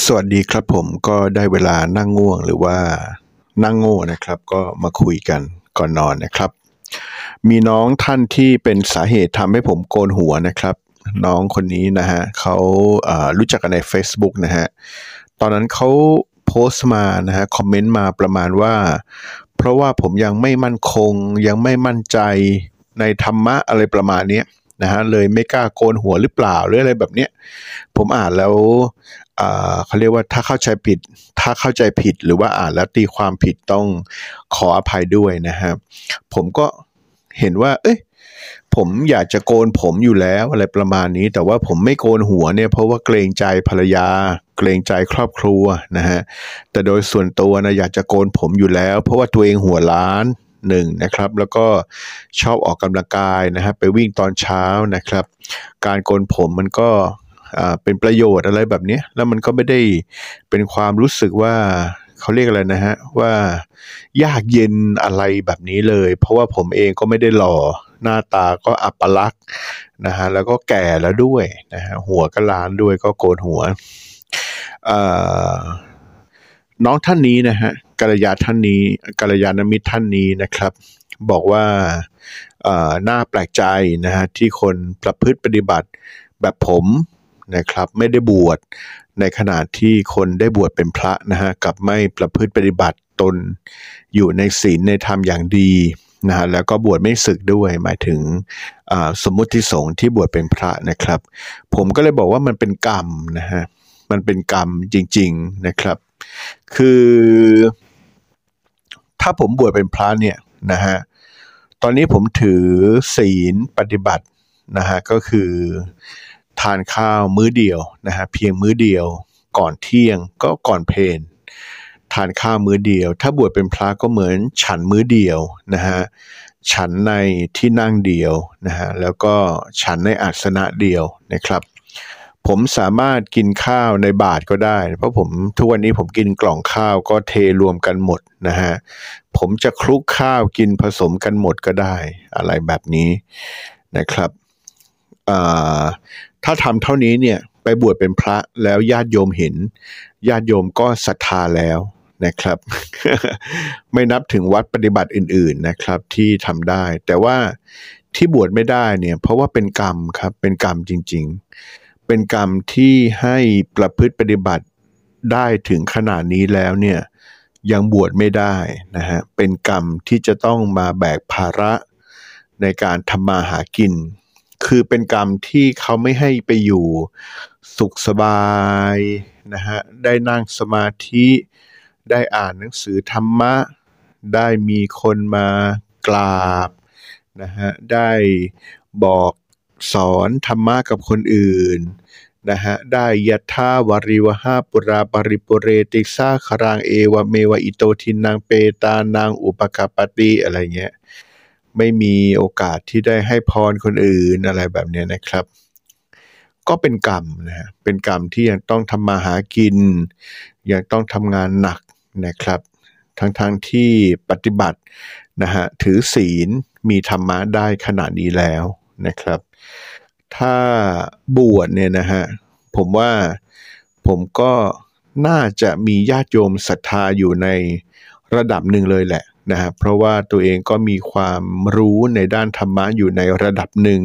สวัสดีครับผมก็ได้เวลานั่งง่วงหรือว่านั่งโง่นะครับ ก็มาคุยกันก่อนนอนนะครับ มีน้องท่านที่เป็นสาเหตุทำให้ผมโกนหัวนะครับ น้องคนนี้นะฮะเขาารู้จักกันใน Facebook นะฮะตอนนั้นเขาโพสต์มานะฮะคอมเมนต์มาประมาณว่า เพราะว่าผมยังไม่มั่นคง ยังไม่มั่นใจในธรรมะอะไรประมาณนี้นะฮะเลยไม่กล้าโกนหัวหรือเปล่าหรืออะไรแบบเนี้ยผมอ่านแล้ว เขาเรียกว่าถ้าเข้าใจผิด ถ้าเข้าใจผิดหรือว่าอ่านแล้วตีความผิดต้องขออภัยด้วยนะฮะผมก็เห็นว่า เอ้ยผมอยากจะโกนผมอยู่แล้วอะไรประมาณนี้ แต่ว่าผมไม่โกนหัวเนี่ยเพราะว่าเกรงใจภรรยา เกรงใจครอบครัวนะฮะแต่โดยส่วนตัวนะอยากจะโกนผมอยู่แล้ว เพราะว่าตัวเองหัวล้านหนึ่งนะครับ แล้วก็ชอบออกกำลังกายนะฮะไปวิ่งตอนเช้านะครับ การโกนผมมันก็ เป็นประโยชน์อะไรแบบนี้แล้วมันก็ไม่ได้เป็นความรู้สึกว่าเขาเรียกอะไรนะฮะว่ายากเย็นอะไรแบบนี้เลย เพราะว่าผมเองก็ไม่ได้หล่อหน้าตาก็อัปลักษณ์นะฮะแล้วก็แก่แล้วด้วยนะฮะหัวก็ล้านด้วยก็โกนหัวอ่อน้องท่านนี้นะฮะกัลยาท่านนี้กัลยาณมิตรท่านนี้นะครับ บอกว่าอ่อน่าแปลกใจนะฮะที่คนประพฤติปฏิบัติแบบผม นะครับ ไม่ได้บวชในขณะที่คนได้บวชเป็นพระนะฮะกับไม่ประพฤติปฏิบัติตนอยู่ในศีลในธรรมอย่างดีนะฮะแล้วก็บวชไม่ศึกด้วยหมายถึงสมมุติสงฆ์ที่บวชเป็นพระนะครับ ผมก็เลยบอกว่ามันเป็นกรรมนะฮะมันเป็นกรรมจริง ๆนะครับ คือถ้าผมบวชเป็นพระเนี่ยนะฮะตอนนี้ผมถือศีลปฏิบัตินะฮะก็คือ ทานข้าวมื้อเดียวนะฮะเพียงมื้อเดียว ก่อนเที่ยงก็ก่อนเพลนทานข้าวมื้อเดียว ถ้าบวชเป็นพระก็เหมือนฉันมื้อเดียวนะฮะฉันในที่นั่งเดียวนะฮะแล้วก็ฉันในอาสนะเดียวนะครับ ผมสามารถกินข้าวในบาทก็ได้ เพราะผมทุกวันนี้ผมกินกล่องข้าวก็เทรวมกันหมดนะฮะผมจะคลุกข้าวกินผสมกันหมดก็ได้อะไรแบบนี้นะครับอ่า ถ้าทำเท่านี้เนี่ยไปบวชเป็นพระแล้วญาติโยมเห็น ญาติโยมก็ศรัทธาแล้วนะครับ ไม่นับถึงวัดปฏิบัติอื่น ๆนะครับ ที่ทำได้ แต่ว่าที่บวชไม่ได้เนี่ย เพราะว่าเป็นกรรมครับเป็นกรรมจริง ๆ เป็นกรรมที่ให้ประพฤติปฏิบัติได้ถึงขนาดนี้แล้วเนี่ยยังบวชไม่ได้นะฮะเป็นกรรมที่จะต้องมาแบกภาระในการทำมาหากิน คือเป็นกรรมที่เขาไม่ให้ไปอยู่สุขสบายนะฮะได้นั่งสมาธิได้อ่านหนังสือธรรมะ ได้มีคนมากราบนะฮะได้บอกสอนธรรมะกับคนอื่นนะฮะได้ยัตถาวริวหาปุราปริปุเรติสาครางเอวเมวะอิโตทินังเปตานางอุปกปติอะไรเงี้ย ไม่มีโอกาสที่ได้ให้พรคนอื่นอะไรแบบนี้นะครับ ก็เป็นกรรมนะฮะเป็นกรรมที่ยังต้องทำมาหากิน ยังต้องทำงานหนักนะครับ ทั้งๆทที่ปฏิบัตินะฮะถือศีลมีธรรมะได้ขนาดนี้แล้วนะครับ ถ้าบวชเนี่ยนะฮะผมว่าผมก็น่าจะมีญาติโยมศรัทธาอยู่ในระดับหนึ่งเลยแหละ นะฮะเพราะว่าตัวเองก็มีความรู้ในด้านธรรมะอยู่ในระดับหนึ่ง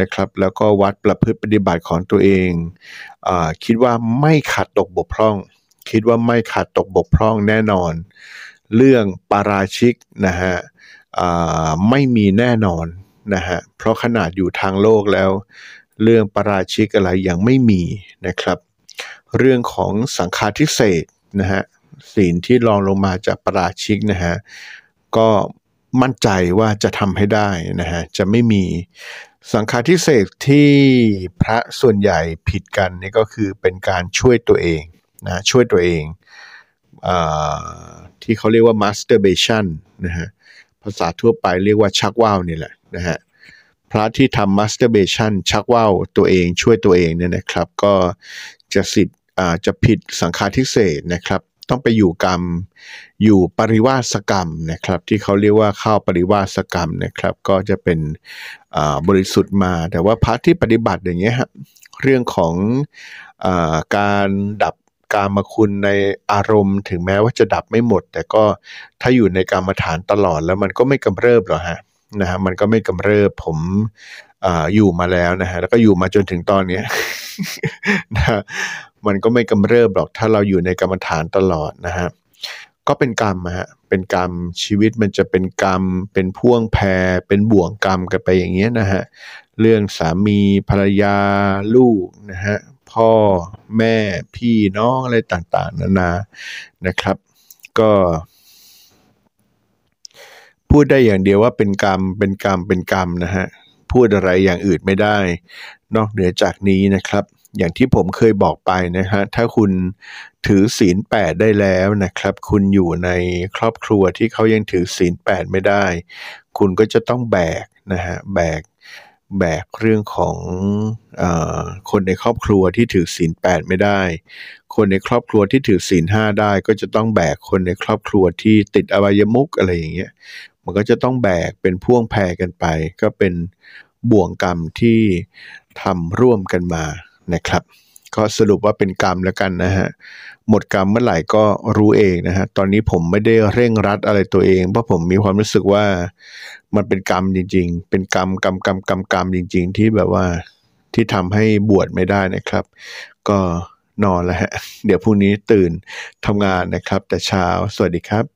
นะครับแล้วก็วัดประพฤติปฏิบัติของตัวเองอคิดว่าไม่ขาดตกบกพร่อง คิดว่าไม่ขาดตกบกพร่องแน่นอน เรื่องปาราชิกนะฮะไม่มีแน่นอนนะฮะเพราะขนาดอยู่ทางโลกแล้ว เรื่องปาราชิกอะไรยังไม่มีนะครับ เรื่องของสังฆาทิเศษนะฮะ ศีลที่รองลงมาจากปาราชิกนะฮะก็มั่นใจว่าจะทำให้ได้นะฮะจะไม่มีสังฆาทิเศษที่พระส่วนใหญ่ผิดกันนี่ก็คือเป็นการช่วยตัวเองนะช่วยตัวเองอที่เขาเรียกว่า masturbation นะฮะภาษาทั่วไปเรียกว่าชักว่าวนี่แหละนะฮะพระที่ทำ masturbation ชักว่าวตัวเองช่วยตัวเองเนี่ยนะครับ ก็จะสิทธิ์จะผิดสังฆาทิเศษนะครับ ต้องไปอยู่กรรม อยู่ปริวาสกรรมนะครับ ที่เขาเรียกว่าเข้าปริวาสกรรมนะครับ ก็จะเป็นบริสุทธิ์มา แต่ว่าพระที่ปฏิบัติอย่างเงี้ยฮะเรื่องของอการดับกามคุณในอารมณ์ ถึงแม้ว่าจะดับไม่หมด แต่ก็ถ้าอยู่ในกรรมฐานตลอดแล้วมันก็ไม่กำเริบหรอฮะนะฮะมันก็ไม่กำเริบผมออยู่มาแล้วนะฮะแล้วก็อยู่มาจนถึงตอนเนี้ยนะ มันก็ไม่กำเริบหรอกถ้าเราอยู่ในกรรมฐานตลอดนะฮะก็เป็นกรรมฮะเป็นกรรมชีวิตมันจะเป็นกรรม เป็นพ่วงแพรเป็นบ่วงกรรมกันไปอย่างเงี้ยนะฮะเรื่องสามีภรรยาลูกนะฮะพ่อแม่พี่น้องอะไรต่างๆ นานานะครับ ก็ พูดได้อย่างเดียวว่าเป็นกรรมเป็นกรรมเป็นกรรมนะฮะพูดอะไรอย่างอื่นไม่ได้ นอกเหนือจากนี้นะครับ อย่างที่ผมเคยบอกไปนะฮะถ้าคุณถือศีลแปดได้แล้วนะครับ คุณอยู่ในครอบครัวที่เขายังถือศีลแปดไม่ได้ คุณก็จะต้องแบกนะฮะแบกแบกเรื่องของอคนในครอบครัวที่ถือศีลแปดไม่ได้ คนในครอบครัวที่ถือศีลห้าได้ ก็จะต้องแบกคนในครอบครัวที่ติดอบายมุกอะไรอย่างเงี้ย มันก็จะต้องแบกเป็นพ่วงแพรกันไป ก็เป็นบ่วงกรรมที่ทำร่วมกันมา นะครับ ก็สรุปว่าเป็นกรรมแล้วกันนะฮะหมดกรรมเมื่อไหร่ก็รู้เองนะฮะตอนนี้ผมไม่ได้เร่งรัดอะไรตัวเอง เพราะผมมีความรู้สึกว่ามันเป็นกรรมจริง ๆ เป็นกรรมกรรมกรรมกรรมกรรมจริง ๆ ที่แบบว่าที่ทำให้บวชไม่ได้นะครับ ก็นอนแล้วฮะเดี๋ยวพรุ่งนี้ตื่นทำงานนะครับ แต่เช้าสวัสดีครับ